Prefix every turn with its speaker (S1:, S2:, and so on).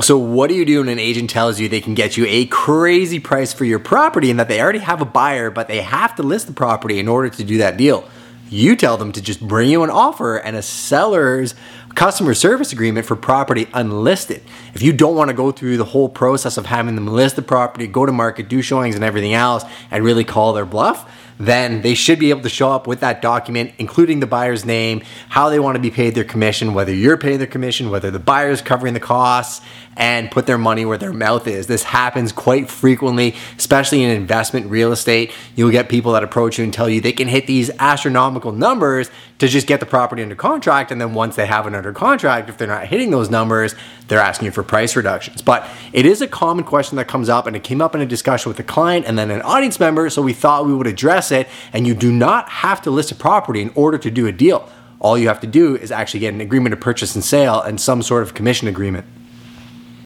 S1: So, what do you do when an agent tells you they can get you a crazy price for your property and that they already have a buyer, but they have to list the property in order to do that deal? You tell them to just bring you an offer and a seller's customer service agreement for property unlisted. If you don't want to go through the whole process of having them list the property, go to market, do showings and everything else, and really call their bluff, then they should be able to show up with that document, including the buyer's name, how they want to be paid their commission, whether you're paying their commission, whether the buyer's covering the costs, and put their money where their mouth is. This happens quite frequently, especially in investment real estate. You'll get people that approach you and tell you they can hit these astronomical numbers to just get the property under contract. And then once they have it under contract, if they're not hitting those numbers, they're asking you for price reductions. But it is a common question that comes up, and it came up in a discussion with a client and then an audience member. So we thought we would address it. And you do not have to list a property in order to do a deal. All you have to do is actually get an agreement of purchase and sale and some sort of commission agreement.